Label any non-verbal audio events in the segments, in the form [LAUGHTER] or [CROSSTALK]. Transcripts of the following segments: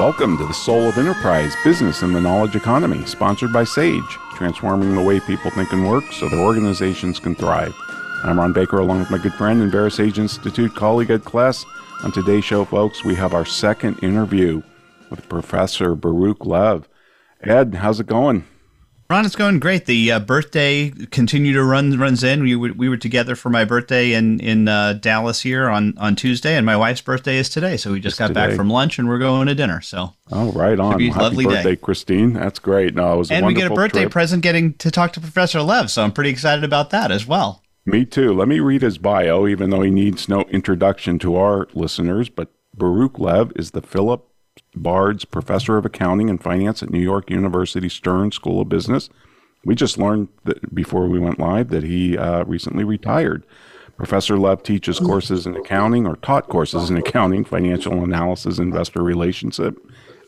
Welcome to the Soul of Enterprise Business and the Knowledge Economy, sponsored by SAGE, transforming the way people think and work so their organizations can thrive. I'm Ron Baker, along with my good friend and VeraSage Institute colleague Ed Kless. On today's show, folks, we have our second interview with Professor Baruch Lev. Ed, how's it going? Ron, it's going great. The uh, birthday continue to run runs in. We were, we were together for my birthday in in uh, Dallas here on, on Tuesday, and my wife's birthday is today. So we just got today. back from lunch, and we're going to dinner. So oh, right on. Happy lovely birthday, day. Christine. That's great. No, it was and we get a birthday trip. present getting to talk to Professor Lev. So I'm pretty excited about that as well. Me too. Let me read his bio, even though he needs no introduction to our listeners. But Baruch Lev is the Philip Bardes Professor of Accounting and Finance at New York University Stern School of Business we just learned that before we went live that he uh, recently retired. Professor Lev teaches courses in accounting or taught courses in accounting, financial analysis, investor relationship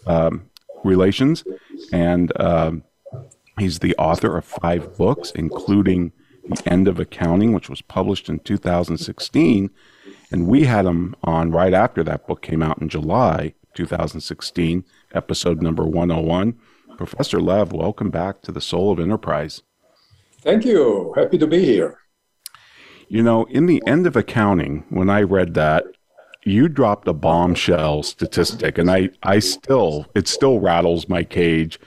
um, relations, and um, he's the author of five books, including The End of Accounting, which was published in 2016. And we had him on right after that book came out in July 2016, episode number 101. Professor Lev, welcome back to the Soul of Enterprise. Thank you. Happy to be here. You know, in the end of accounting, when I read that, you dropped a bombshell statistic, and I, I still, it still rattles my cage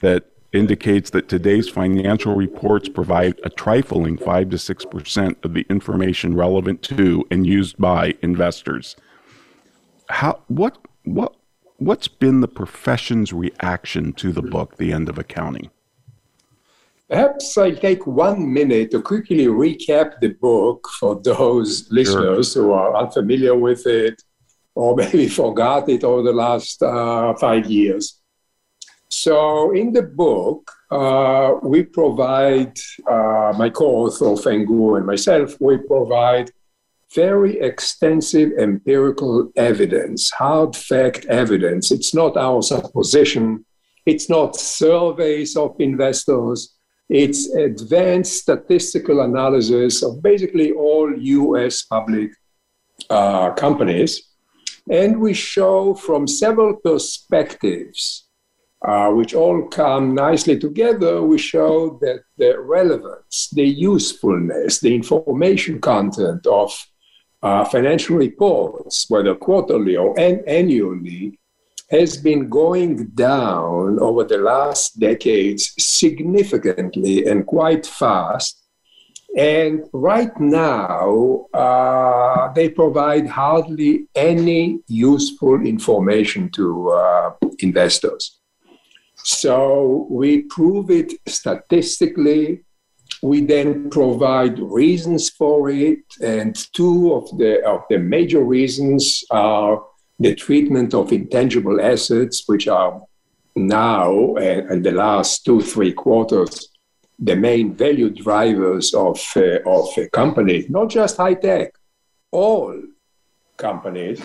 that indicates that today's financial reports provide a trifling 5 to 6% of the information relevant to and used by investors. How, what, what, what's been the profession's reaction to the book, The End of Accounting? Perhaps I'll take one minute to quickly recap the book for those listeners sure. who are unfamiliar with it or [LAUGHS] maybe forgot it over the last uh, five years. So, in the book, uh, we provide, uh, my co author Feng Gu and myself, we provide very extensive empirical evidence, hard fact evidence. It's not our supposition, it's not surveys of investors, it's advanced statistical analysis of basically all US public uh, companies. And we show from several perspectives, uh, which all come nicely together, we show that the relevance, the usefulness, the information content of uh, financial reports, whether quarterly or an- annually, has been going down over the last decades significantly and quite fast. And right now, uh, they provide hardly any useful information to uh, investors. So we prove it statistically we then provide reasons for it, and two of the, of the major reasons are the treatment of intangible assets, which are now, and the last two, three quarters, the main value drivers of, uh, of a company, not just high tech, all companies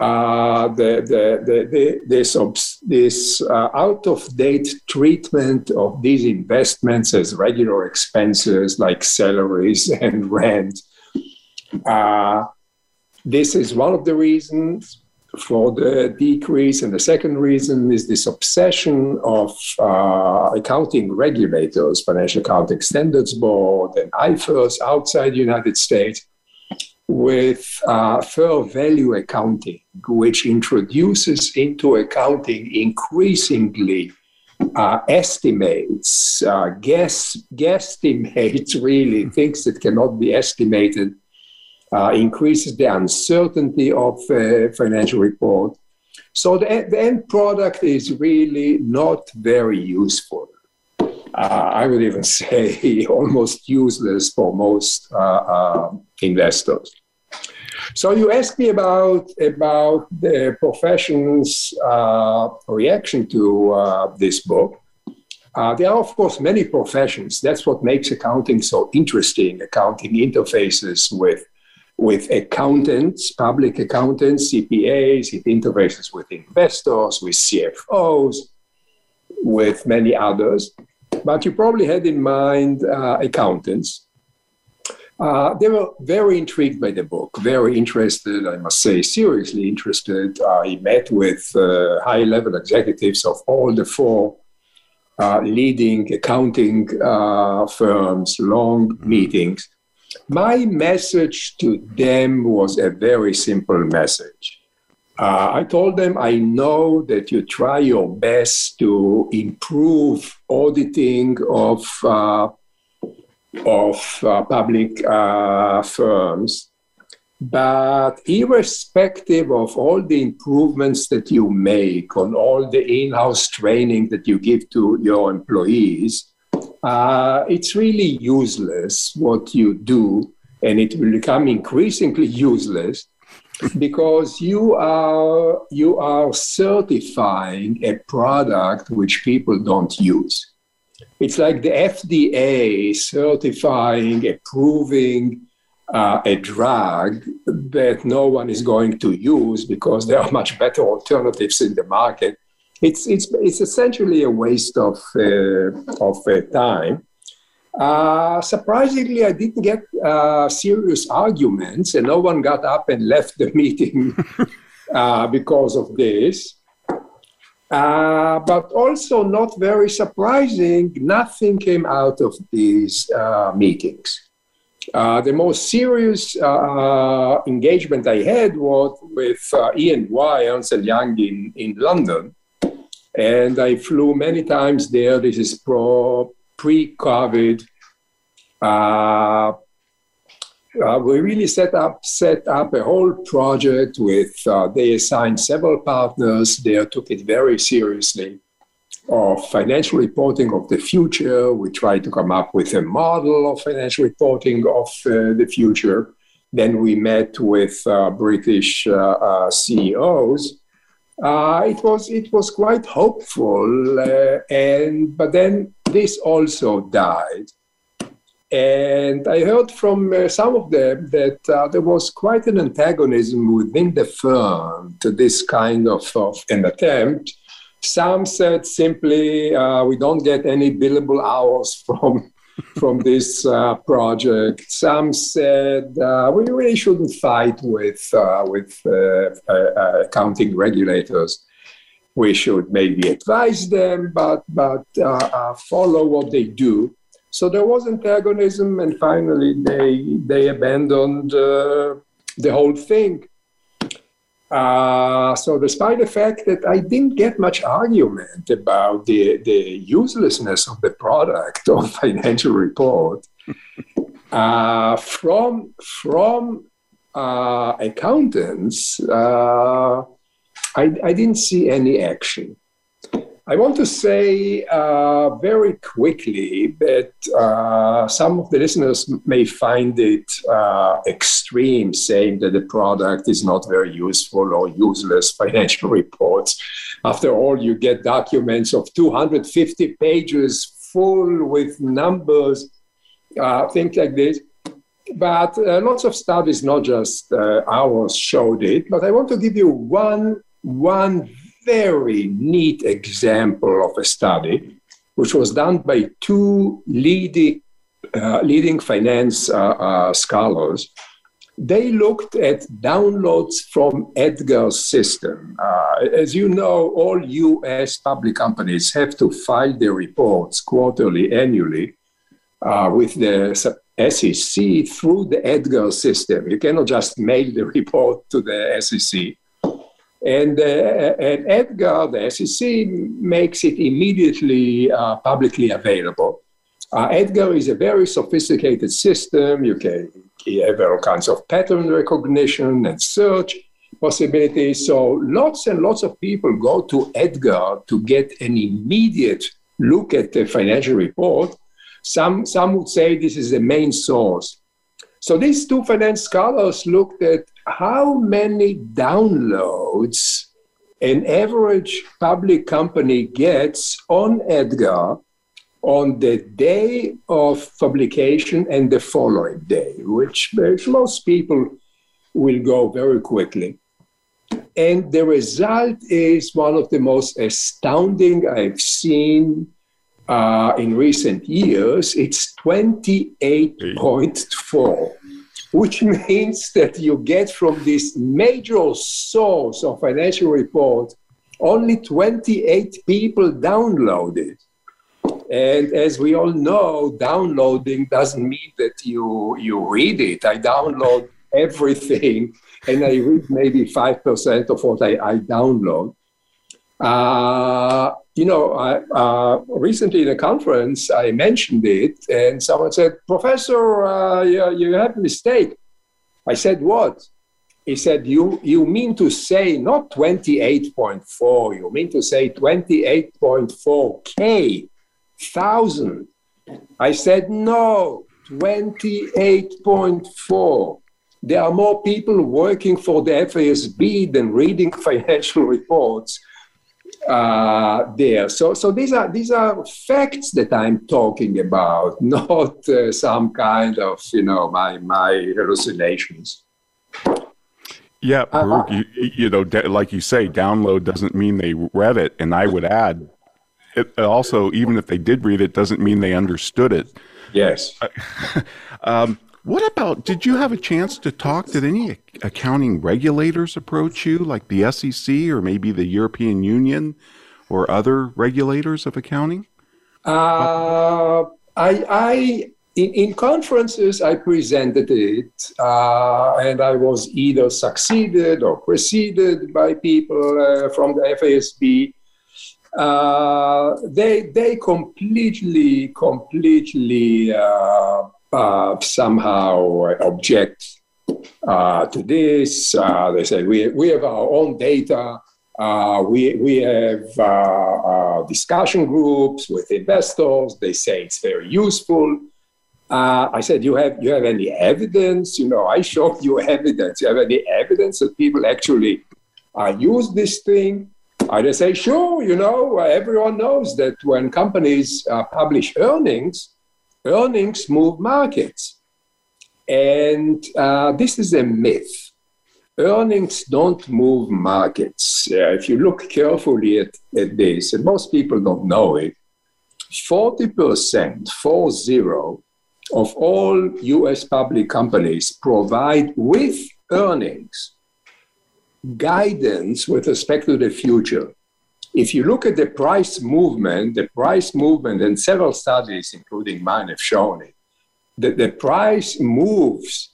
uh, the, the, the, the, this, this uh, out of date treatment of these investments as regular expenses like salaries [LAUGHS] and rent. Uh, this is one of the reasons for the decrease. And the second reason is this obsession of uh, accounting regulators, Financial Accounting Standards Board and IFRS outside the United States, with uh, fair value accounting, which introduces into accounting increasingly uh, estimates, uh, guess, guesstimates, [LAUGHS] really things that cannot be estimated, uh, increases the uncertainty of financial report. So the, the, end product is really not very useful. Uh, I would even [LAUGHS] say almost useless for most uh, investors. So you asked me about about the profession's uh, reaction to uh, this book. Uh, there are, of course, many professions. That's what makes accounting so interesting. Accounting interfaces with with accountants, public accountants, CPAs. It interfaces with investors, with CFOs, with many others. But you probably had in mind uh, accountants. Uh, they were very intrigued by the book, very interested, I must say, seriously interested. I met with uh, high level executives of all the four uh, leading accounting uh, firms, long meetings. My message to them was a very simple message. Uh, I told them, I know that you try your best to improve auditing of uh, of uh, public uh, firms. But irrespective of all the improvements that you make, on all the in house training that you give to your employees, uh, it's really useless what you do, and it will become increasingly useless because you are you are certifying a product which people don't use. It's like the FDA certifying, approving uh, a drug that no one is going to use because there are much better alternatives in the market. It's, it's, it's essentially a waste of, uh, of uh, time. Uh, surprisingly, I didn't get uh, serious arguments, and no one got up and [LAUGHS] left the meeting [LAUGHS] uh, because of this. Uh, but also, not very surprising, nothing came out of these uh, meetings. Uh, the most serious uh, engagement I had was with uh, E&Y, Ernst Young in, in London. And I flew many times there. This is pre-COVID. Uh, we really set up set up a whole project with uh, they assigned several partners. They took it very seriously of financial reporting of the future. We tried to come up with a model of financial reporting of uh, the future. Then we met with uh, british uh, uh, ceos it was it was quite hopeful and but then this also died and I heard from uh, some of them that uh, there was quite an antagonism within the firm to this kind of, of an attempt. Some said simply, uh, we don't get any billable hours from, from [LAUGHS] this uh, project. Some said, uh, we really shouldn't fight with, uh, with accounting regulators. We should maybe advise them, but, but follow what they do so there was antagonism, and finally they they abandoned uh, the whole thing. Uh, so despite the fact that I didn't get much argument about the, the uselessness of the product of [LAUGHS] financial report, uh, from from uh, accountants, uh, I, I didn't see any action. I want to say uh, very quickly that uh, some of the listeners may find it uh, extreme saying that the product is not very useful or useless [LAUGHS] financial reports. After all, you get documents of 250 pages full with numbers, uh, things like this. But uh, lots of studies, not just uh, ours, showed it. But I want to give you one, one very neat example of a study, which was done by two leading, uh, leading finance uh, uh, scholars. They looked at downloads from Edgar's system. Uh, as you know, all US public companies have to file their reports quarterly, annually uh, with the SEC through the Edgar system. You cannot just mail the [LAUGHS] report to the SEC. And, uh, and Edgar, the SEC, makes it immediately uh, publicly available. Uh, Edgar is a very sophisticated system. You can have all kinds of pattern recognition and search possibilities. So lots and lots of people go to Edgar to get an immediate look at the financial report. Some, some would say this is the main source. So these two finance scholars looked at how many downloads an average public company gets on Edgar on the day of publication and the following day, which, most people will go very quickly. And the result is one of the most astounding I've seen uh, in recent years. It's 28.4, which [LAUGHS] means that you get from this major source of financial report only 28 people downloaded. And as we all know, downloading doesn't mean that you, you read it. I download everything and I read maybe 5% of what I, I download. Uh, you know, I, uh, recently in a conference, I mentioned it, and someone said, Professor, uh, you, you have a mistake. I said, What? He said, you, you mean to say not 28.4, you mean to say 28.4K thousand. I said, no, 28.4. There are more people working for the FASB than reading [LAUGHS] financial reports uh, there. So, so these are these are facts that I'm talking about, [LAUGHS] not uh, some kind of you know my my hallucinations. Yeah, uh, Baruch, uh, you, you know, like you say, download doesn't mean they read it, and I would add it also, even if they did read it, doesn't mean they understood it. Yes. [LAUGHS] um, what about? Did you have a chance to talk? Did any accounting regulators approach you, like the SEC or maybe the European Union or other regulators of accounting? Uh, I, I in, in, conferences I presented it, uh, and I was either succeeded or preceded by people uh, from the FASB uh, they they completely completely uh, uh, somehow object uh, to this. Uh, they say we we have our own data. Uh, we we have discussion groups with investors. They say it's very useful. I said, you have you have any evidence? You know, I showed you [LAUGHS] evidence. You have any evidence that people actually use this thing? I just say, sure, you know, everyone knows that when companies uh, publish earnings, earnings move markets. And uh, this is a myth. Earnings don't move markets. Uh, if you look carefully at, at this, and most people don't know it, 40%, 40, of all US public companies provide with earnings guidance with respect to the future. If you look at the price movement, the price movement, and several studies, including mine, have shown it, that the price moves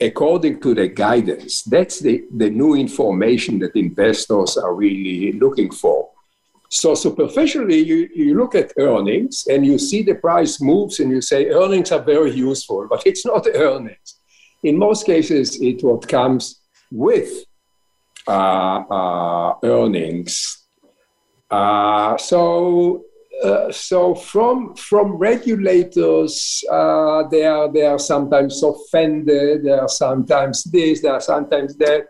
according to the guidance. That's the, the new information that investors are really looking for. So superficially, you, you look at earnings and you see the price moves and you say earnings are very useful, but [LAUGHS] it's not earnings. In most cases, it what comes with uh, uh, earnings. Uh, so uh, so from from regulators, uh, they are they are sometimes offended. They are sometimes this. They are sometimes that.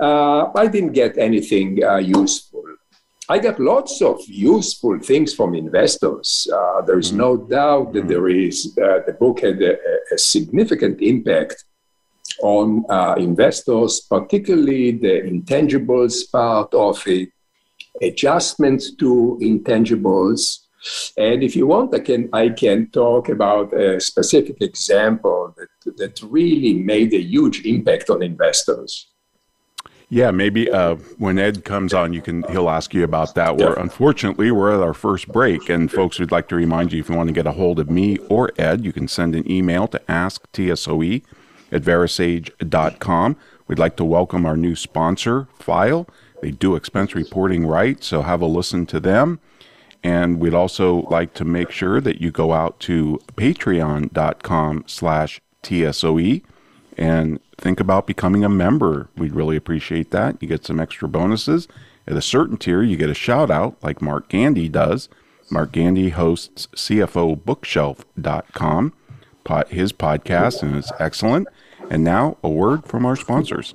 Uh, I didn't get anything useful. I got lots of useful things from investors. there is mm-hmm. no doubt that there is. the book had a, a significant impact on uh, investors, particularly the intangibles part of it, adjustments to intangibles. And if you want, I can, I can talk about a specific example that, that really made a huge impact on investors. Yeah, maybe uh, when Ed comes on, you can he'll ask you about that. Where unfortunately we're at our first break, and folks we'd like to remind you if you want to get a hold of me or Ed, you can send an email to asktsoe at verasage.com. We'd like to welcome our new sponsor, Fyle. They do expense reporting right, so have a listen to them. And we'd also like to make sure that you go out to patreon.com slash TSOE and think about becoming a member. We'd really appreciate that. You get some extra bonuses. At a certain tier, you get a shout out like Mark Gandy does. Mark Gandy hosts CFOBookshelf.com, his podcast, and it's excellent. And now, a word from our sponsors.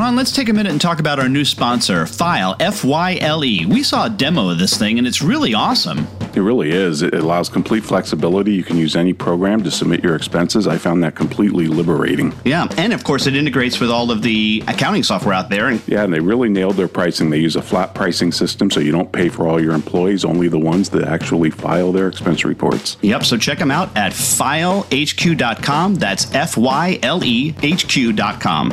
Ron, let's take a minute and talk about our new sponsor, Fyle, F Y L E. We saw a demo of this thing and it's really awesome. It really is. It allows complete flexibility. You can use any program to submit your expenses. I found that completely liberating. Yeah, and of course, it integrates with all of the accounting software out there. And yeah, and they really nailed their pricing. They use a flat pricing system, so you don't pay for all your employees, only the ones that actually file their expense reports. Yep, so check them out at fylehq.com. That's F Y L E H Q.com.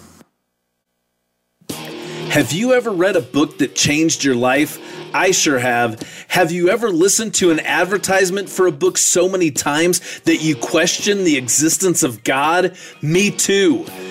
Have you ever read a book that changed your life? I sure have. Have you ever listened to an advertisement for a book so many times that you question the existence of God? Me too.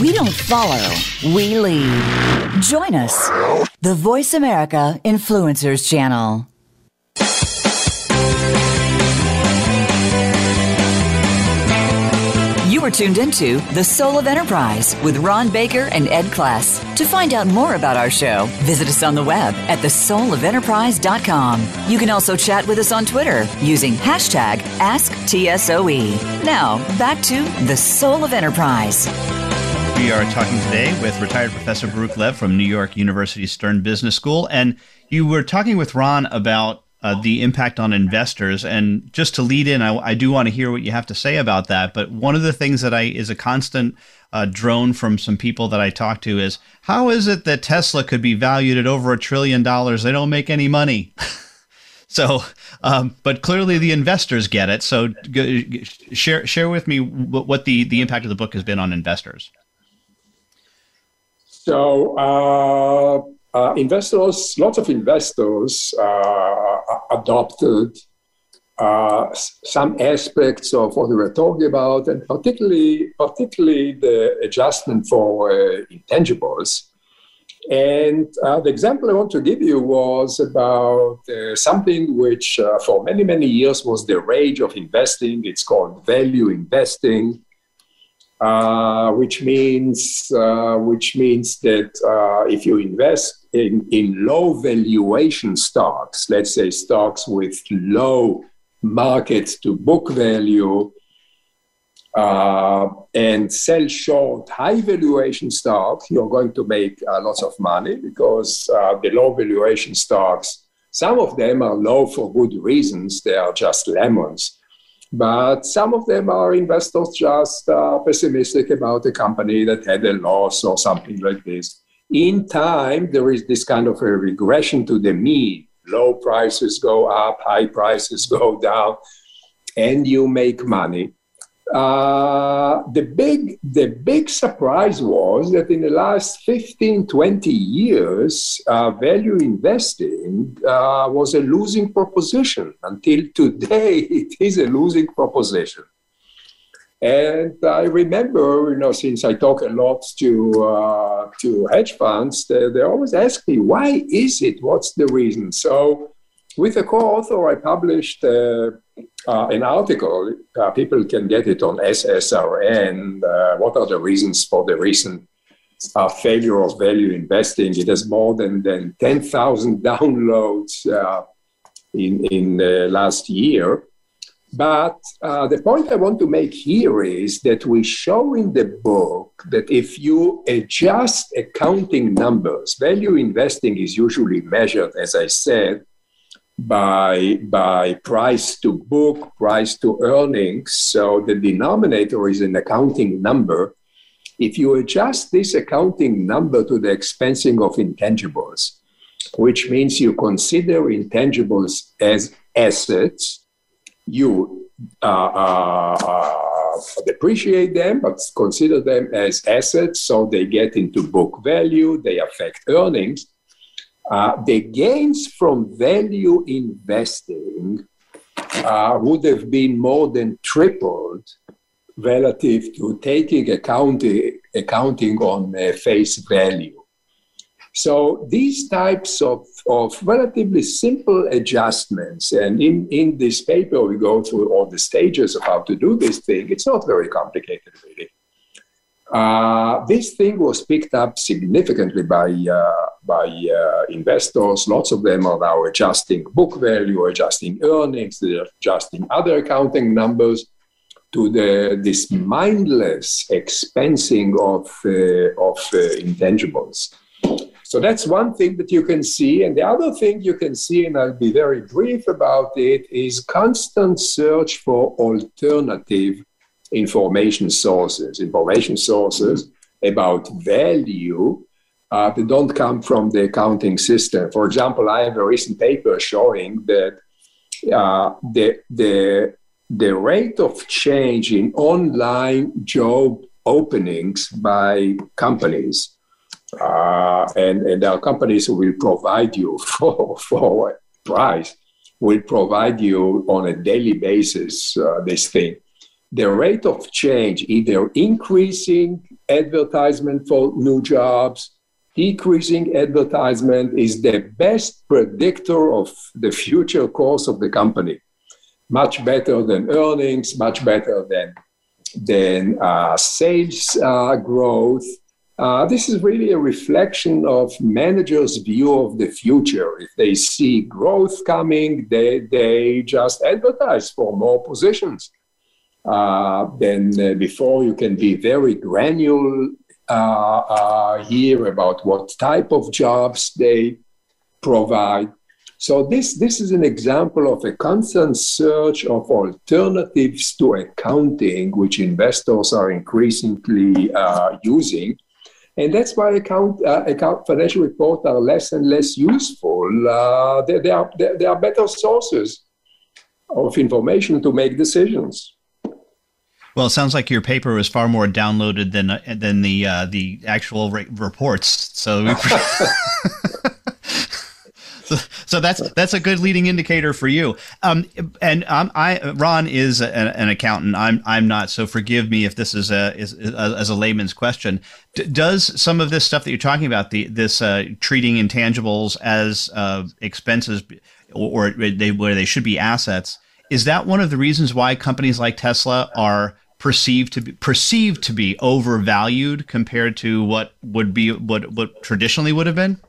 We don't follow, we lead. Join us, the Voice America Influencers Channel. You are tuned into The Soul of Enterprise with Ron Baker and Ed Kless. To find out more about our show, visit us on the web at thesoulofenterprise.com. You can also chat with us on Twitter using hashtag AskTSOE. Now, back to The Soul of Enterprise. We are talking today with retired Professor Baruch Lev from New York University Stern Business School. And you were talking with Ron about uh, the impact on investors. And just to lead in, I, I, do want to hear what you have to say about that. But one of the things that I is a constant uh, drone from some people that I talk to is how is it that Tesla could be valued at over a trillion dollars? They don't make any money. [LAUGHS] so, um, but clearly the investors get it. So, g- share share with me what, the the impact of the book has been on investors. So uh, uh, investors, lots of investors uh, adopted uh, some aspects of what we were talking about, and particularly, particularly the adjustment for uh, intangibles. And uh, the example I want to give you was about something which, for many, many years, was the rage of investing. It's called value investing uh, which means uh, which means that uh, if you invest in, in low valuation stocks, let's say stocks with low market to book value, uh, and sell short high valuation stocks, you're going to make uh, lots of money because uh, the low valuation stocks, some of them are low for good reasons. They are just lemons but some of them are investors just uh, pessimistic about a company that had a loss or something like this. In time, there is this kind of a regression to the mean. Low prices go up, high prices go down, and you make money. Uh, the big the big surprise was that in the last 15 20 years uh, value investing uh, was a losing proposition. Until today [LAUGHS] it is a losing proposition. And i remember you know since i talk a lot to uh, to hedge funds they, they always ask me why is it? What's the reason? So with a co-author, I published uh, uh, an article. Uh, people can get it on SSRN. Uh, what are the reasons for the recent uh, failure of value investing? It has more than, than 10,000 [LAUGHS] downloads uh, in, in last year. But uh, the point I want to make here is that we show in the book that if you adjust accounting numbers, value investing is usually measured, as I said, by, by price to book, price to earnings. So the denominator is an accounting number. If you adjust this accounting number to the expensing of intangibles, which means you consider intangibles as assets, you uh, uh, depreciate them, but consider them as assets, so they get into book value, they affect earnings. Uh, the gains from value investing uh, would have been more than tripled relative to taking accounting, accounting on uh, face value. So these types of, of relatively simple adjustments, and in, in this paper we go through all the stages of how to do this thing. It's not very complicated, really. Uh, this thing was picked up significantly by, uh, by uh, investors. Lots of them are now adjusting book value, adjusting earnings, they're adjusting other accounting numbers to the, this mindless expensing of, uh, of uh, intangibles. So that's one thing that you can see. And the other thing you can see, and I'll be very brief about it, is constant search for alternative information sources, information sources about value uh, that don't come from the accounting system. For example, I have a recent paper showing that uh, the, the, the rate of change in online job openings by companies, uh, and, and are companies will provide you [LAUGHS] for, for a price, will provide you on a daily basis uh, this thing the rate of change, either increasing advertisement for new jobs, decreasing advertisement, is the best predictor of the future course of the company. Much better than earnings, much better than, than uh, sales uh, growth. Uh, this is really a reflection of managers' view of the future. If they see growth coming, they, they just advertise for more positions uh, than uh, before. You can be very granular uh, uh, here about what type of jobs they provide. So this, this is an example of a constant search of alternatives to accounting, which investors are increasingly uh, using. And that's why account, uh, account financial reports are less and less useful. Uh, they, are, they, they are better sources of information to make decisions. Well, it sounds like your paper was far more downloaded than uh, than the uh, the actual re- reports. So, [LAUGHS] so, so, that's that's a good leading indicator for you. Um, and um, I Ron is a, an accountant. I'm I'm not. So forgive me if this is a is, a, as a layman's question. D- does some of this stuff that you're talking about the this uh, treating intangibles as uh, expenses or, or they where they should be assets? Is that one of the reasons why companies like Tesla are perceived to be perceived to be overvalued compared to what would be what what traditionally would have been?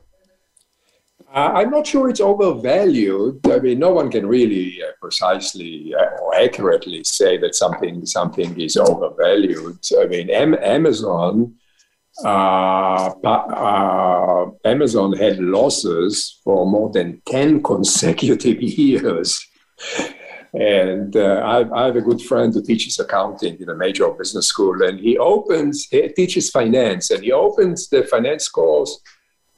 Uh, I'm not sure it's overvalued. I mean, no one can really uh, precisely uh, or accurately say that something something is overvalued. I mean, M- Amazon. Uh, uh, Amazon had losses for more than 10 consecutive [LAUGHS] years. And uh, I, I, have a good friend who teaches accounting in a major business school, and he opens, he teaches finance, and he opens the finance course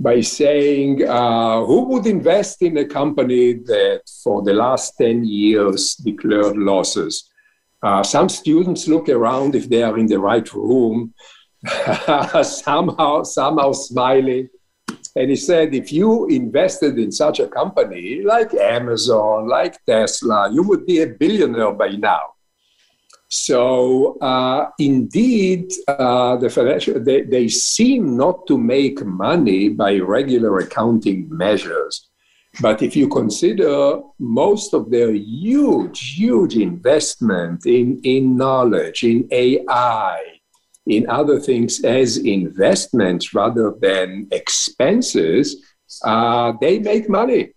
by saying, uh, Who would invest in a company that for the last 10 years declared losses? Uh, some students look around if they are in the right room, [LAUGHS] somehow, somehow smiling and he said, if you invested in such a company like Amazon, like Tesla, you would be a billionaire by now. So uh, indeed, uh, the financial they, they seem not to make money by regular accounting measures. But if you consider most of their huge, huge investment in, in knowledge, in AI, in other things as investments rather than expenses, uh, they make money.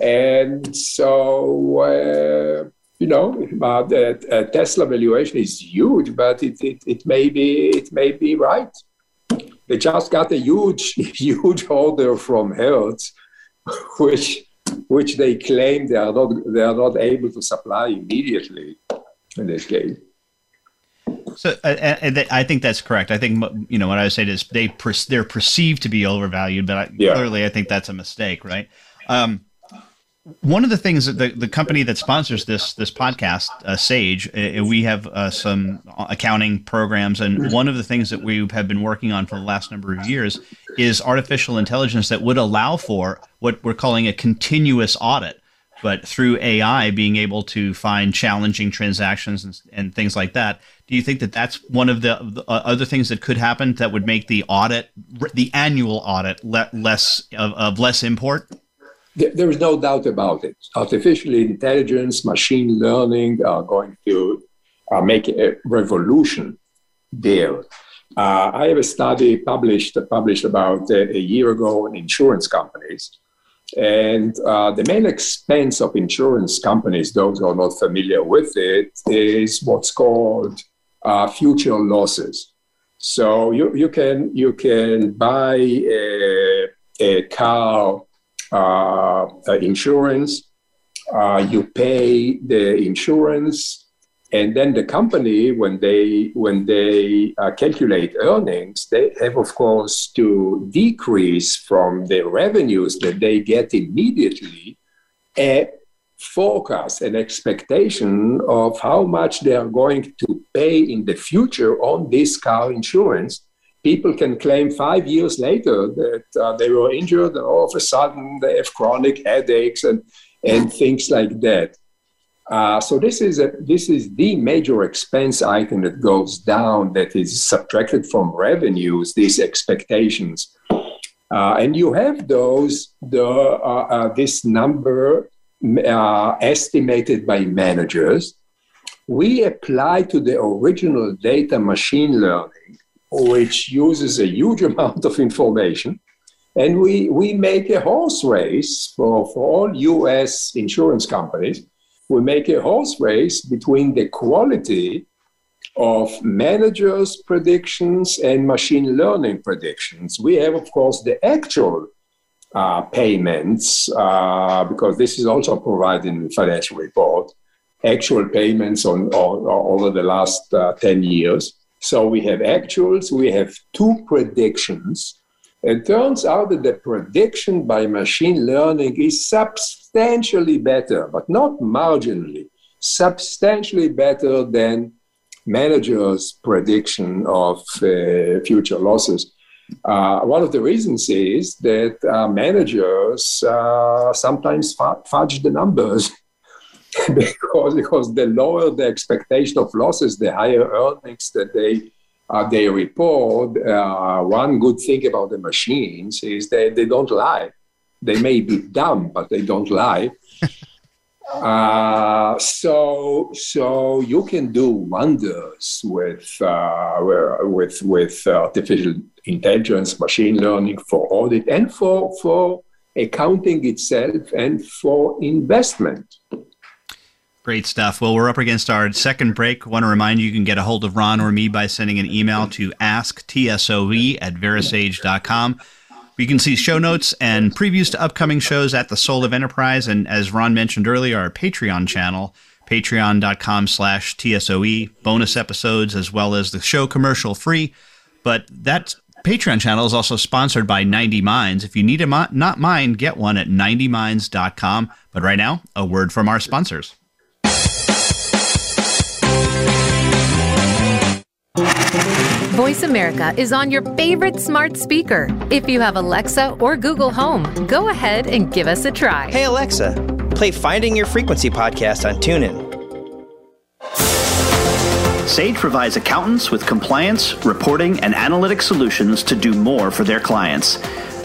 And so, uh, you know, uh, the uh, Tesla valuation is huge, but it, it, it may be it may be right. They just got a huge [LAUGHS] huge order from Hertz, [LAUGHS] which which they claim they are not they are not able to supply immediately in this case. So uh, I think that's correct. I think you know what I would say is they they're perceived to be overvalued, but I, yeah. clearly I think that's a mistake, right? Um, one of the things that the, the company that sponsors this this podcast, uh, Sage, uh, we have uh, some accounting programs, and one of the things that we have been working on for the last number of years is artificial intelligence that would allow for what we're calling a continuous audit, but through AI being able to find challenging transactions and, and things like that. Do you think that that's one of the, the uh, other things that could happen that would make the audit, the annual audit, le- less of, of less import? there is no doubt about it. Artificial intelligence, machine learning are going to uh, make a revolution there. Uh, I have a study published published about a, a year ago in insurance companies, and uh, the main expense of insurance companies, those who are not familiar with it, is what's called uh, future losses. So you, you can you can buy a, a car uh, insurance. Uh, you pay the insurance, and then the company, when they when they uh, calculate earnings, they have, of course, to decrease from the revenues that they get immediately forecast, and expectation of how much they are going to pay in the future on this car insurance people can claim five years later that uh, they were injured and all of a sudden they have chronic headaches and, and things like that. Uh, so this is a, this is the major expense item that goes down that is subtracted from revenues. These expectations, uh, and you have those the uh, uh, this number uh, estimated by managers. We apply to the original data machine learning which uses a huge [LAUGHS] amount of information. And we, we make a horse race for, for all US insurance companies. We make a horse race between the quality of managers' predictions and machine learning predictions. We have, of course, the actual uh, payments, uh, because this is also provided in the financial report, actual payments on, on, on over the last uh, 10 years. So we have actuals, we have two predictions. It turns out that the prediction by machine learning is substantially better, but not marginally, substantially better than managers' prediction of uh, future losses. Uh, one of the reasons is that uh, managers uh, sometimes fudge the numbers [LAUGHS] because because the lower the expectation of losses, the higher earnings that they uh, they report. Uh, one good thing about the machines is that they don't lie. They may be dumb, but they don't lie. Uh, so so you can do wonders with uh, with with artificial intelligence, machine learning for audit and for for accounting itself and for investment. Great stuff. Well, we're up against our second break. Want to remind you you can get a hold of Ron or me by sending an email to asktsoe at verasage.com. You can see show notes and previews to upcoming shows at the Soul of Enterprise. And as Ron mentioned earlier, our Patreon channel, patreon.com slash TSOE, bonus episodes, as well as the show commercial free. But that Patreon channel is also sponsored by 90 Minds. If you need a mo- not mine, get one at 90minds.com. But right now, a word from our sponsors. Voice America is on your favorite smart speaker. If you have Alexa or Google Home, go ahead and give us a try. Hey, Alexa, play Finding Your Frequency podcast on TuneIn. Sage provides accountants with compliance, reporting, and analytic solutions to do more for their clients.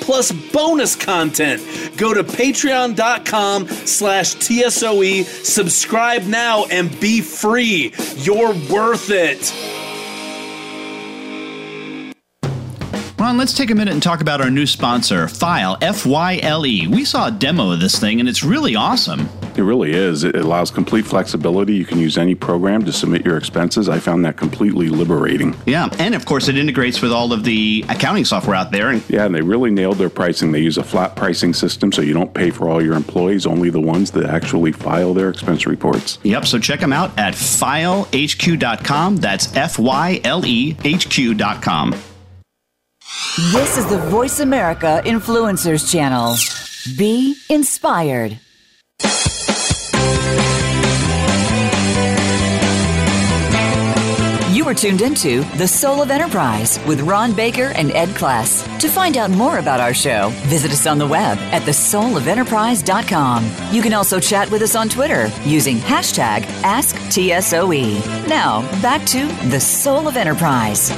plus bonus content. Go to patreon.com slash TSOE, subscribe now, and be free. You're worth it. Ron, let's take a minute and talk about our new sponsor, Fyle, F Y L E. We saw a demo of this thing and it's really awesome. It really is. It allows complete flexibility. You can use any program to submit your expenses. I found that completely liberating. Yeah, and of course, it integrates with all of the accounting software out there. And yeah, and they really nailed their pricing. They use a flat pricing system, so you don't pay for all your employees, only the ones that actually file their expense reports. Yep, so check them out at fylehq.com. That's F Y L E H Q.com. This is the Voice America Influencers Channel. Be inspired. You are tuned into The Soul of Enterprise with Ron Baker and Ed Kless. To find out more about our show, visit us on the web at thesoulofenterprise.com. You can also chat with us on Twitter using hashtag AskTSOE. Now, back to The Soul of Enterprise.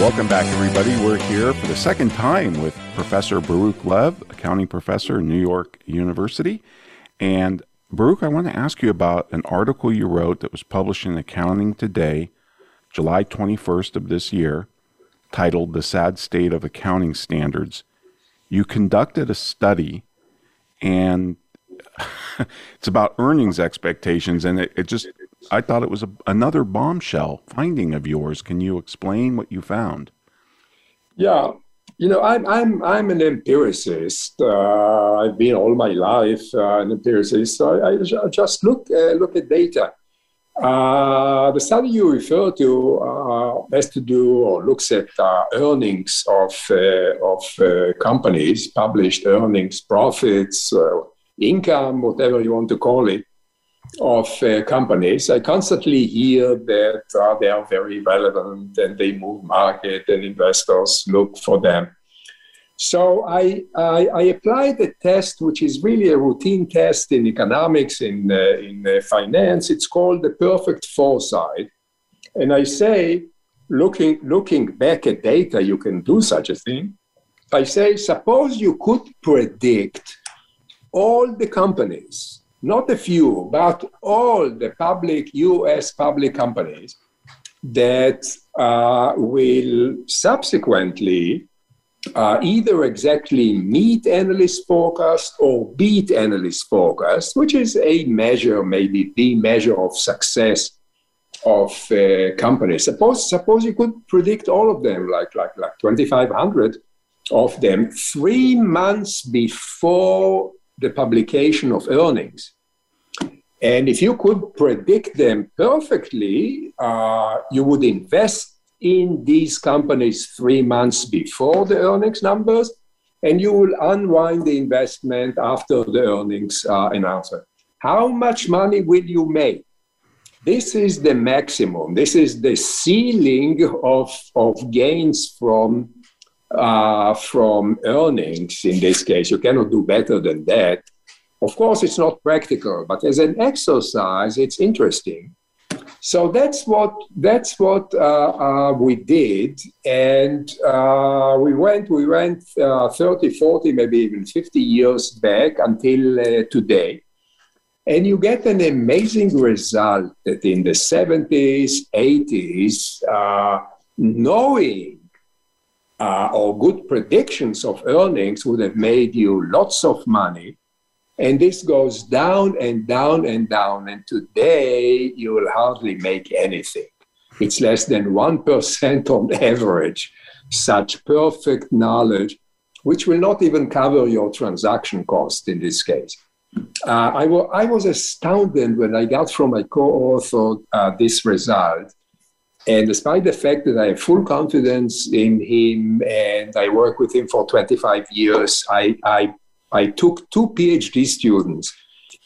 Welcome back, everybody. We're here for the second time with Professor Baruch Lev, accounting professor at New York University. And Baruch, I want to ask you about an article you wrote that was published in Accounting Today, July 21st of this year, titled The Sad State of Accounting Standards. You conducted a study, and [LAUGHS] it's about earnings expectations, and it, it just I thought it was a, another bombshell finding of yours. Can you explain what you found? Yeah, you know, I'm I'm I'm an empiricist. Uh, I've been all my life uh, an empiricist. So I, I just look uh, look at data. Uh, the study you refer to uh, has to do or looks at uh, earnings of of companies, published earnings, profits, income, whatever you want to call it of uh, companies, I constantly hear that uh, they are very relevant and they move market and investors look for them. So I, I, I applied a test, which is really a routine test in economics, in, uh, in uh, finance. It's called the perfect foresight. And I say, looking, looking back at data, you can do such a thing. I say, suppose you could predict all the companies not a few, but all the public US public companies that uh, will subsequently uh, either exactly meet analyst forecast or beat analyst forecast, which is a measure, maybe the measure of success of uh, companies. Suppose suppose you could predict all of them, like like like 2,500 of them, three months before the publication of earnings. And if you could predict them perfectly, uh, you would invest in these companies three months before the earnings numbers, and you will unwind the investment after the earnings uh, announcement. How much money will you make? This is the maximum. This is the ceiling of, of gains from uh, from earnings in this case. You cannot do better than that. Of course, it's not practical, but as an exercise, it's interesting. So that's what that's what uh, uh, we did, and uh, we went we went uh, 30, 40, maybe even 50 years back until today, and you get an amazing result that in the 70s, 80s, uh, knowing uh, or good predictions of earnings would have made you lots of money. And this goes down and down and down. And today you will hardly make anything. It's less than 1% on [LAUGHS] average, such perfect knowledge, which will not even cover your transaction cost in this case. Uh, I, I was astounded when I got from my co author uh, this result And despite the fact that I have full confidence in him and I work with him for 25 years, I, I, I took two PhD students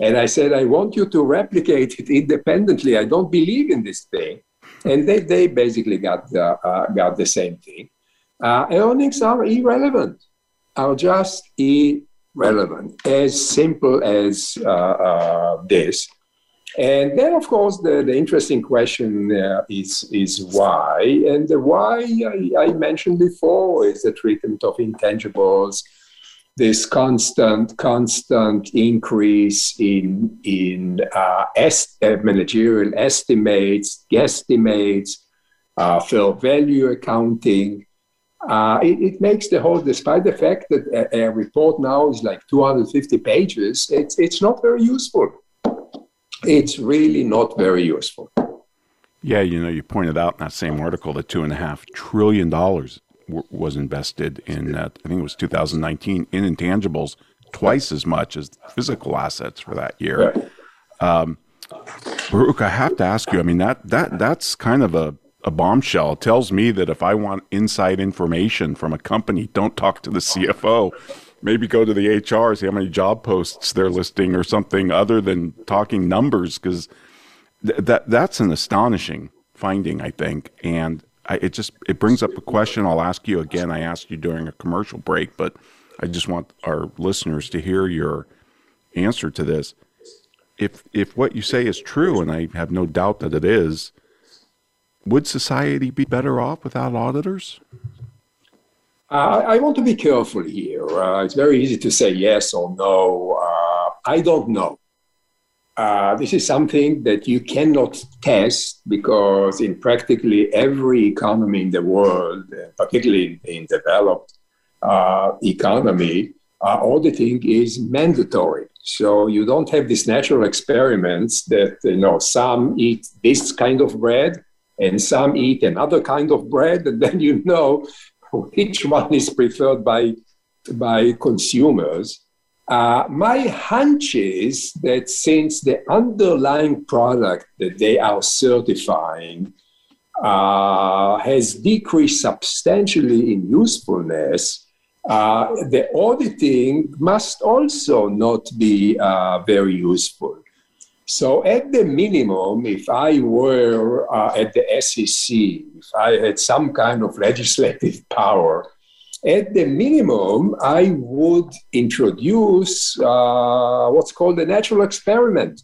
and I said, I want you to replicate it independently. I don't believe in this thing. And they, they basically got the, uh, got the same thing. Uh, earnings are irrelevant, are just irrelevant, as simple as uh, uh this. And then, of course, the, the interesting question uh, is, is why. And the why I, I, mentioned before is the treatment of intangibles, this constant, constant increase in, in uh, est- uh, managerial estimates, guesstimates, uh, fair value accounting. Uh, it, it, makes the whole, despite the fact that a, a report now is like 250 pages, it's, it's not very useful it's really not very useful. Yeah, you know, you pointed out in that same article that two and a half trillion dollars w- was invested in that. I think it was 2019 in intangibles, twice as much as physical assets for that year. Um, Baruch, I have to ask you. I mean that that that's kind of a a bombshell. It tells me that if I want inside information from a company, don't talk to the CFO maybe go to the HR, see how many job posts they're listing or something other than talking numbers, because th- that that's an astonishing finding, I think. And I, it just it brings up a question I'll ask you again. I asked you during a commercial break, but I just want our listeners to hear your answer to this. If if what you say is true, and I have no doubt that it is, would society be better off without auditors? I want to be careful here. Uh, it's very easy to say yes or no. Uh, I don't know. Uh, this is something that you cannot test because in practically every economy in the world, particularly in developed uh, economy, uh, auditing is mandatory. So you don't have these natural experiments that you know some eat this kind of bread and some eat another kind of bread, and then you know [LAUGHS] which one is preferred by, by consumers. Uh, my hunch is that since the underlying product that they are certifying uh, has decreased substantially in usefulness, uh, the auditing must also not be uh, very useful. So, at the minimum, if I were uh, at the SEC, if I had some kind of legislative [LAUGHS] power, at the minimum, I would introduce uh, what's called a natural experiment.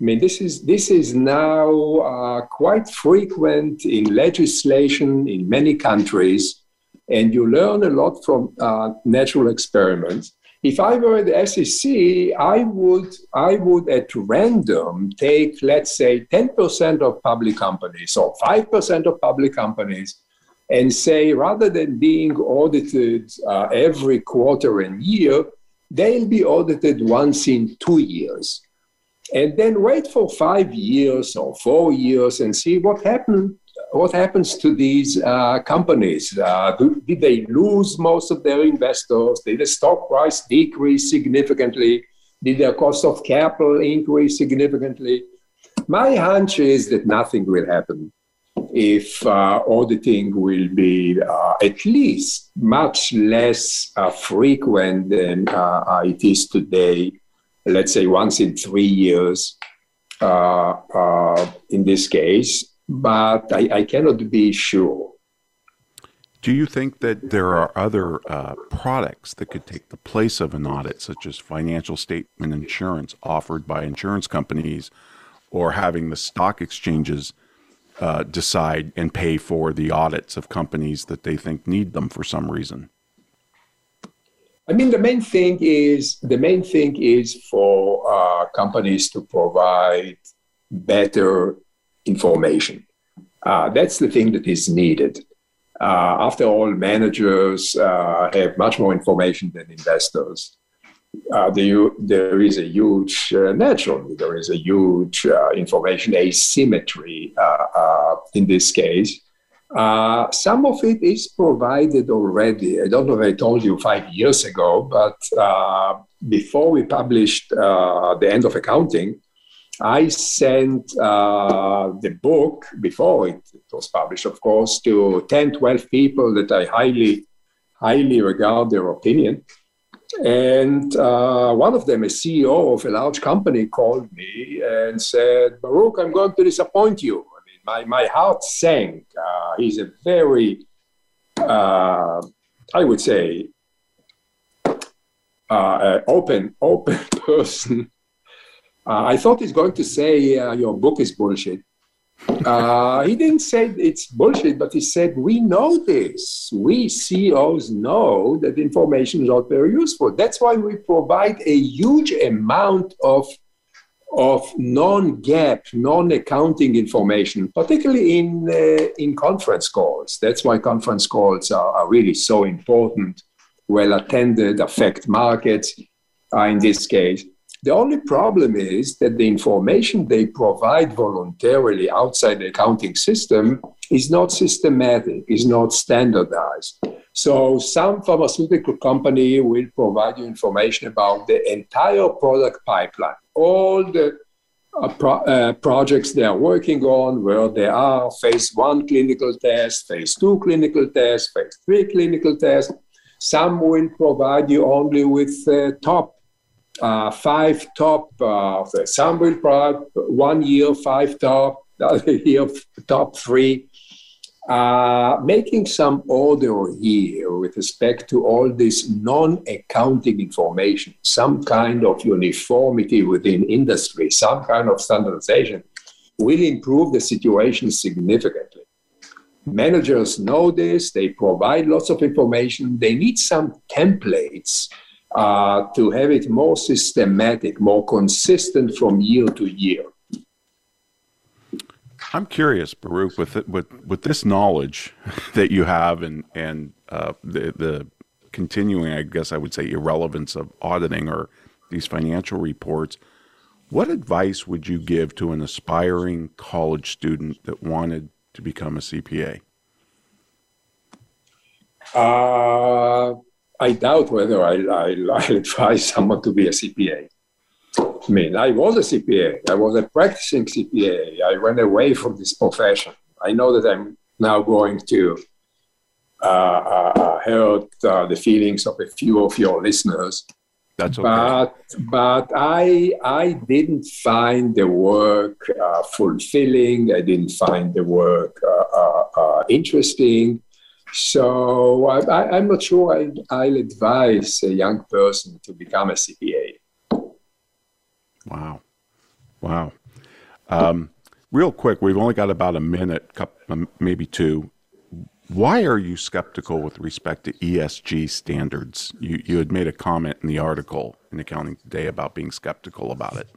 I mean, this is this is now uh, quite frequent in legislation in many countries, and you learn a lot from uh, natural experiments if I were the SEC, I would, I would at random take, let's say, 10% of public companies or 5% of public companies and say, rather than being audited uh, every quarter and year, they'll be audited once in two years. And then wait for five years or four years and see what happened what happens to these uh, companies? Uh, do, did they lose most of their investors? Did the stock price decrease significantly? Did their cost of capital increase significantly? My hunch is that nothing will happen if uh, auditing will be uh, at least much less uh, frequent than uh, it is today, let's say once in three years in this case but I, I cannot be sure. Do you think that there are other uh, products that could take the place of an audit, such as financial statement insurance offered by insurance companies, or having the stock exchanges uh, decide and pay for the audits of companies that they think need them for some reason? I mean, the main thing is the main thing is for uh, companies to provide better information. Uh, that's the thing that is needed. Uh, after all, managers uh, have much more information than investors. Uh, the, there is a huge, uh, naturally, there is a huge uh, information asymmetry in this case. some of it is provided already. I don't know if I told you five years ago, but before we published the end of accounting, I sent uh, the book before it, it, was published, of course, to 10, 12 people that I highly, highly regard their opinion. And uh, one of them, a CEO of a large company, called me and said, Baruch, I'm going to disappoint you. I mean, my, my heart sank. Uh, he's a very, uh, I would say, uh, open, open [LAUGHS] person uh, I thought he's going to say uh, your book is bullshit. Uh, he didn't say it's bullshit, but he said we know this. We CEOs know that information is not very useful. That's why we provide a huge amount of of non GAAP, non-accounting information, particularly in uh, in conference calls. That's why conference calls are, are really so important, well attended, affect markets. Uh, in this case, the only problem is that the information they provide voluntarily outside the accounting system is not systematic, is not standardized. So some pharmaceutical company will provide you information about the entire product pipeline, all the uh, pro- uh, projects they are working on, where they are, phase one clinical test, phase two clinical test, phase three clinical test. Some will provide you only with uh, top uh, five top uh, sample product, one year, five top, [LAUGHS] year, top three. Uh, making some order here with respect to all this non accounting information, some kind of uniformity within industry, some kind of standardization will improve the situation significantly. Managers know this, they provide lots of information, they need some templates uh, to have it more systematic, more consistent from year to year. I'm curious, Baruch, with with with this knowledge [LAUGHS] that you have, and and uh, the the continuing, I guess I would say, irrelevance of auditing or these financial reports. What advice would you give to an aspiring college student that wanted to become a CPA? Uh, I doubt whether I, I, I advise someone to be a CPA. I mean, I was a CPA. I was a practicing CPA. I went away from this profession. I know that I'm now going to uh, uh, uh hurt uh, the feelings of a few of your listeners. That's okay. But but I I didn't find the work uh, fulfilling. I didn't find the work uh, interesting. So I, am not sure I, I'll advise a young person to become a CPA. Wow. Wow. Um, real quick, we've only got about a minute, um, maybe two. Why are you skeptical with respect to ESG standards? You, you had made a comment in the article in Accounting Today about being skeptical about it.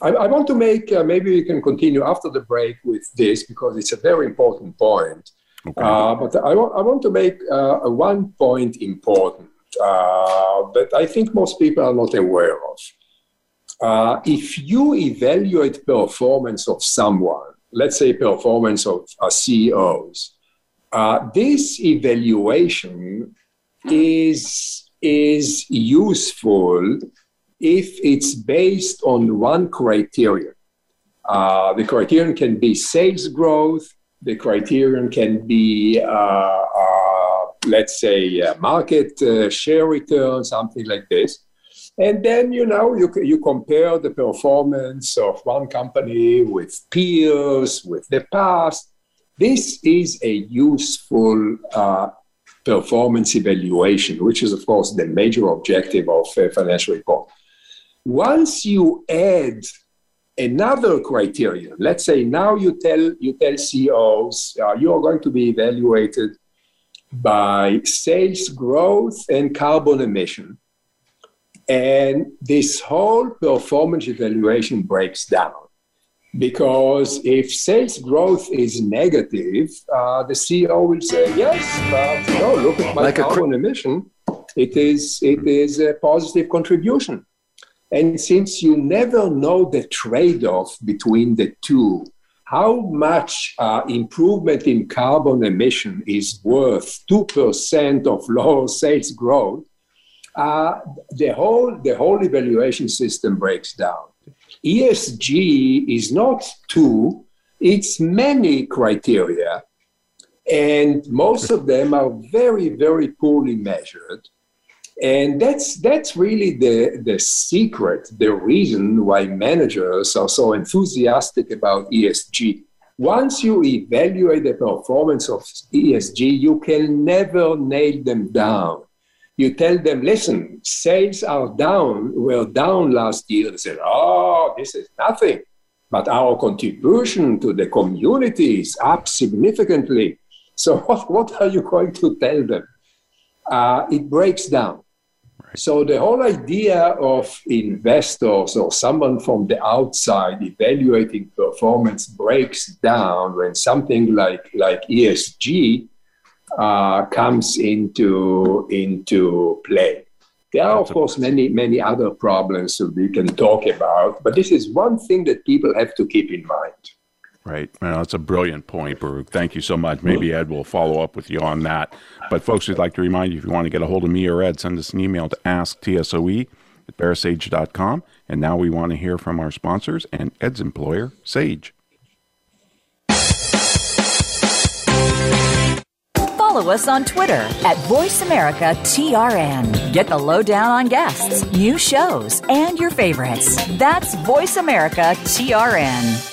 I, I want to make, uh, maybe we can continue after the break with this because it's a very important point. Okay. Uh, but I, I want to make uh, one point important uh, that I think most people are not aware of. Uh, if you evaluate performance of someone, let's say performance of uh, CEOs, uh, this evaluation is, is useful if it's based on one criterion. the criterion can be sales growth, the criterion can be, uh, uh, let's say, uh, market share return, something like this. And then, you know, you, you compare the performance of one company with peers, with the past. This is a useful uh, performance evaluation, which is, of course, the major objective of a financial report. Once you add another criterion. Let's say now you tell you tell CEOs uh, you are going to be evaluated by sales growth and carbon emission, and this whole performance evaluation breaks down because if sales growth is negative, uh, the CEO will say, "Yes, but no, look at my like carbon emission; it is it is a positive contribution." And since you never know the trade off between the two, how much uh, improvement in carbon emission is worth 2% of [LAUGHS] lower sales growth, uh, the, whole, the whole evaluation system breaks down. ESG is not two, it's many criteria. And most of them are very, very poorly measured. And that's, that's really the, the secret, the reason why managers are so enthusiastic about ESG. Once you evaluate the performance of ESG, you can never nail them down. You tell them, listen, sales are down, were down last year. They say, oh, this is nothing. But our contribution to the community is up significantly. So, [LAUGHS] what, what are you going to tell them? Uh, it breaks down. So the whole idea of investors or someone from the outside evaluating performance breaks down when something like, like ESG uh, comes into, into play. There are, of course, many, many other problems that we can talk about, but this is one thing that people have to keep in mind. Right. Well, that's a brilliant point, Baruch. Thank you so much. Maybe Ed will follow up with you on that. But folks, we'd like to remind you if you want to get a hold of me or Ed, send us an email to asktsoe at verasage.com. And now we want to hear from our sponsors and Ed's employer, Sage. Follow us on Twitter at VoiceAmericaTRN. Get the lowdown on guests, new shows, and your favorites. That's VoiceAmericaTRN.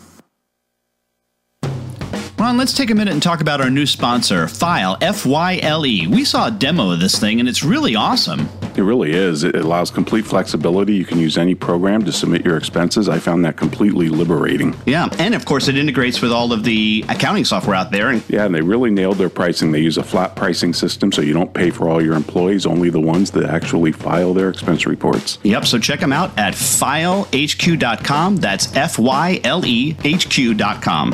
Ron, let's take a minute and talk about our new sponsor, Fyle, F Y L E. We saw a demo of this thing, and it's really awesome. It really is. It allows complete flexibility. You can use any program to submit your expenses. I found that completely liberating. Yeah, and of course, it integrates with all of the accounting software out there. And yeah, and they really nailed their pricing. They use a flat pricing system, so you don't pay for all your employees, only the ones that actually file their expense reports. Yep, so check them out at fylehq.com. That's F Y L E H Q.com.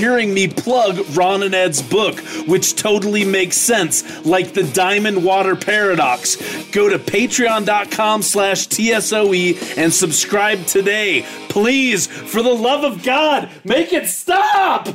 hearing me plug Ron and Ed's book, which totally makes sense, like the Diamond Water Paradox. Go to patreon.com slash TSOE and subscribe today. Please, for the love of God, make it stop!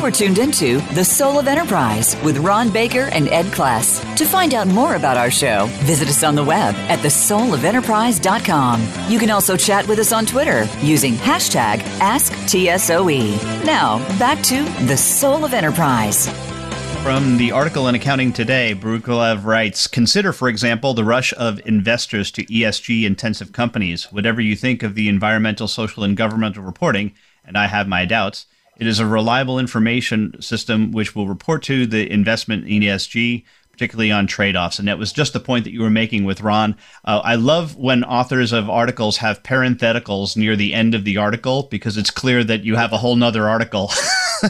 You are tuned into The Soul of Enterprise with Ron Baker and Ed Kless. To find out more about our show, visit us on the web at thesoulofenterprise.com. You can also chat with us on Twitter using hashtag AskTSOE. Now, back to The Soul of Enterprise. From the article in Accounting Today, Baruch Lev writes Consider, for example, the rush of investors to ESG intensive companies. Whatever you think of the environmental, social, and governmental reporting, and I have my doubts, it is a reliable information system which will report to the investment in ESG, particularly on trade offs. And that was just the point that you were making with Ron. Uh, I love when authors of articles have parentheticals near the end of the article because it's clear that you have a whole nother article. [LAUGHS] [LAUGHS]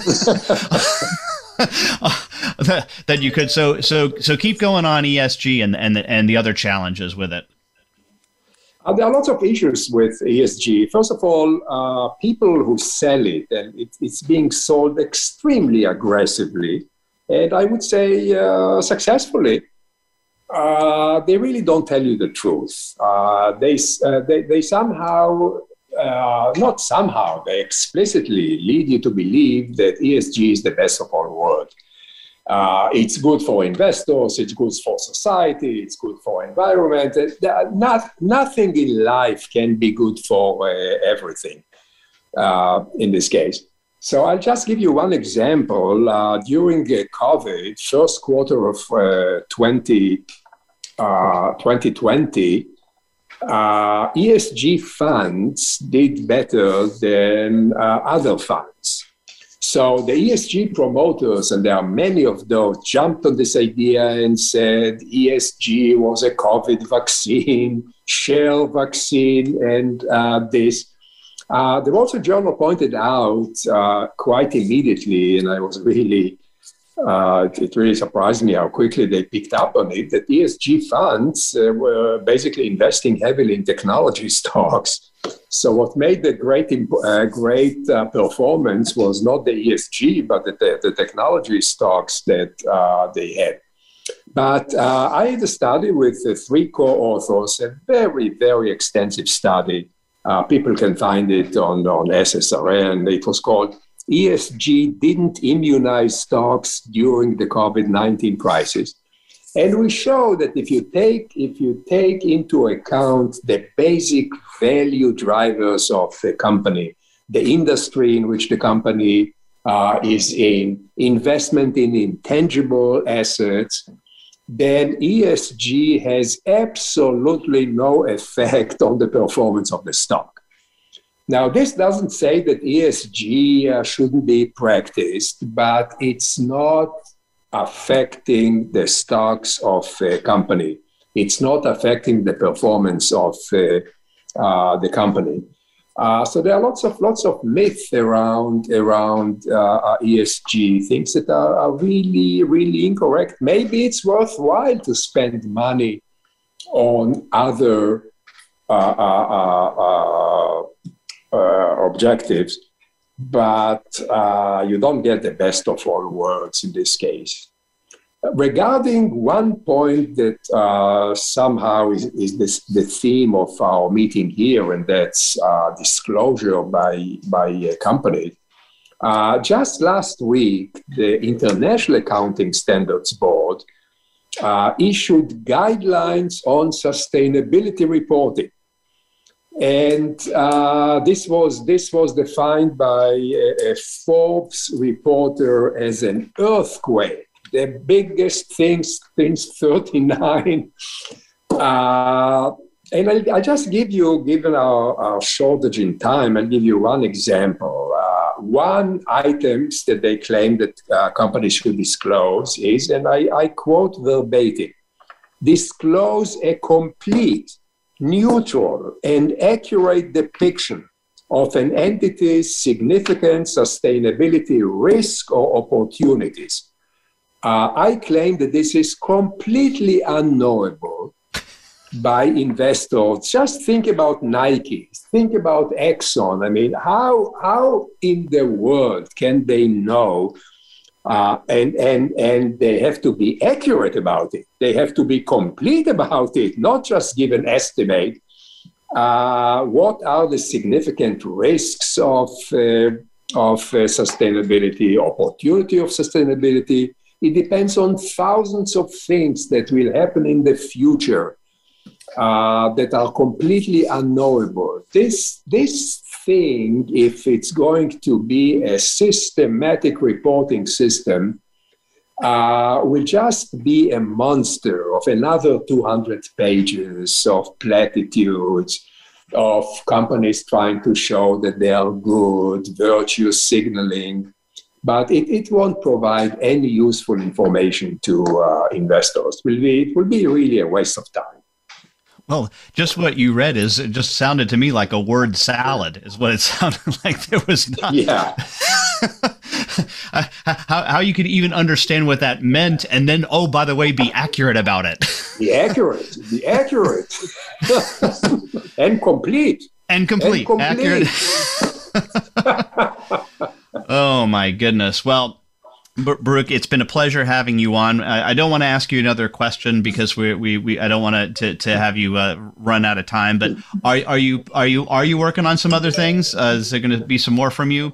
that you could so so so keep going on ESG and and the, and the other challenges with it. Uh, there are lots of issues with ESG. First of all, uh, people who sell it, and it, it's being sold extremely aggressively, and I would say uh, successfully. Uh, they really don't tell you the truth. Uh, they, uh, they, they somehow, not somehow, they explicitly lead you to believe that ESG is the best of all worlds. Uh, it's good for investors, it's good for society, it's good for environment. Not, nothing in life can be good for uh, everything uh, in this case. So I'll just give you one example. Uh, during uh, COVID, first quarter of uh, 20, 2020, uh, ESG funds did better than uh, other funds. So the ESG promoters, and there are many of those, jumped on this idea and said ESG was a COVID vaccine, shell vaccine, and uh, this. Uh, the Wall Street Journal pointed out uh, quite immediately, and I was really uh, it really surprised me how quickly they picked up on it that ESG funds uh, were basically investing heavily in technology [LAUGHS] stocks. So what made the great uh, great uh, performance was not the ESG, but the, the technology stocks that uh, they had. But uh, I had a study with three co-authors, a very very extensive study. people can find it on on SSRN. It was called ESG didn't immunize stocks during the COVID 19 crisis. And we show that if you take if you take into account the basic value drivers of a company, the industry in which the company uh, is in, investment in intangible assets, then ESG has absolutely no effect on the performance of the stock. Now, this doesn't say that ESG uh, shouldn't be practiced, but it's not affecting the stocks of a company. It's not affecting the performance of uh, uh, the company. Uh, so there are lots of lots of myths around around uh, ESG things that are, are, really really incorrect. Maybe it's worthwhile to spend money on other uh, uh, objectives, but uh, you don't get the best of all worlds in this case. Regarding one point that uh, somehow is, is this, the theme of our meeting here, and that's uh, disclosure by, by companies. Uh, just last week, the International Accounting Standards Board uh, issued guidelines on sustainability reporting. And uh, this was this was defined by a, a, Forbes reporter as an earthquake, the biggest things since '39. Uh, and I, I, just give you, given our, our, shortage in time, I'll give you one example. Uh, one items that they claim that uh, companies should disclose is, and I, I quote verbatim, disclose a complete neutral and accurate depiction of an entity's significant sustainability risk or opportunities. Uh, I claim that this is completely unknowable [LAUGHS] by investors. Just think about Nike, think about Exxon. I mean, how, how in the world can they know uh, and, and, and they have to be accurate about it. They have to be complete about it, not just give an estimate. Uh, what are the significant risks of, uh, of uh, sustainability, opportunity of sustainability? It depends on thousands of things that will happen in the future uh, that are completely unknowable. This, this thing, if it's going to be a systematic reporting system, uh, will just be a monster of another 200 pages of platitudes of companies trying to show that they are good, virtue signaling, but it, it won't provide any useful information to uh, investors. It will, be, it will be really a waste of time. Well, just what you read is it just sounded to me like a word salad, is what it [LAUGHS] sounded like. There was not. Yeah. [LAUGHS] how, how you could even understand what that meant, and then, oh, by the way, be accurate about it. be accurate. Be accurate. [LAUGHS] and complete. And complete. And complete. Accurate. oh, my goodness. Well, Baruch, it's been a pleasure having you on. I, I don't want to ask you another question because we, we, we I don't want to, to have you uh, run out of time. But are, are you are you are you working on some other things? Uh, is there going to be some more from you?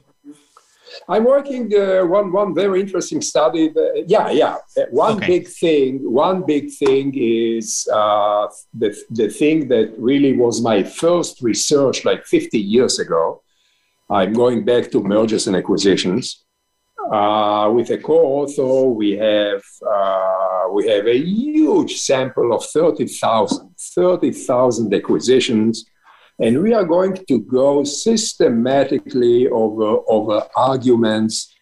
I'm working uh, one one very interesting study. That, yeah, yeah. Uh, one okay. big thing. One big thing is uh, the the thing that really was my first research, like 50 years ago I'm going back to mergers and acquisitions. Uh, with a co-author, we have uh, we have a huge sample of 30,000 30,000 acquisitions, and we are going to go systematically over over arguments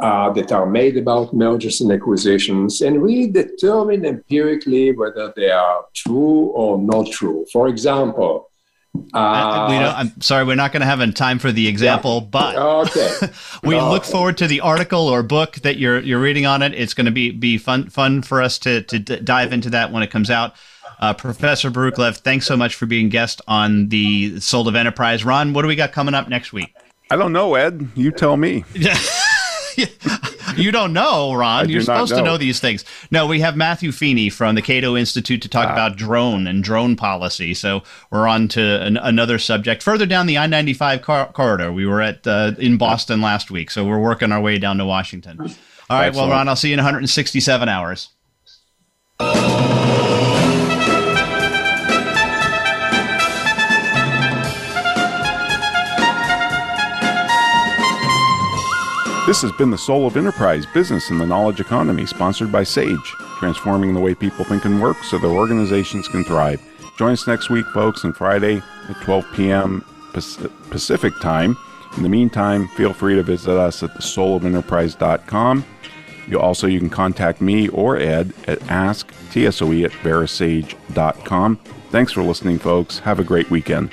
uh, that are made about mergers and acquisitions, and we determine empirically whether they are true or not true. For example, uh, we don't, I'm sorry, we're not going to have time for the example, yeah. but okay. [LAUGHS] we no. look forward to the article or book that you're you're reading on it. It's going to be be fun fun for us to to d- dive into that when it comes out. Uh, Professor Baruch Lev, thanks so much for being guest on the Soul of Enterprise. Ron, what do we got coming up next week? I don't know, Ed. You tell me. [LAUGHS] [LAUGHS] you don't know, Ron. You're supposed know. to know these things. No, we have Matthew Feeney from the Cato Institute to talk ah. about drone and drone policy. So we're on to an, another subject further down the I-95 car- corridor. We were at uh, in Boston last week, so we're working our way down to Washington. All right, Excellent. well, Ron, I'll see you in 167 hours. This has been the Soul of Enterprise Business in the Knowledge Economy, sponsored by SAGE, transforming the way people think and work so their organizations can thrive. Join us next week, folks, on Friday at 12 p.m. Pacific Time. In the meantime, feel free to visit us at thesoulofenterprise.com. You also you can contact me or Ed at asktsoe at verasage.com. Thanks for listening, folks. Have a great weekend.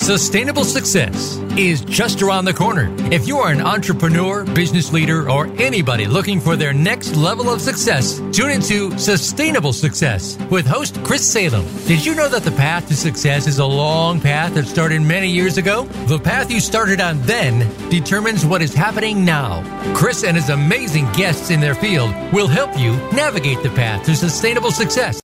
Sustainable success is just around the corner. If you are an entrepreneur, business leader, or anybody looking for their next level of success, tune into Sustainable Success with host Chris Salem. Did you know that the path to success is a long path that started many years ago? The path you started on then determines what is happening now. Chris and his amazing guests in their field will help you navigate the path to sustainable success.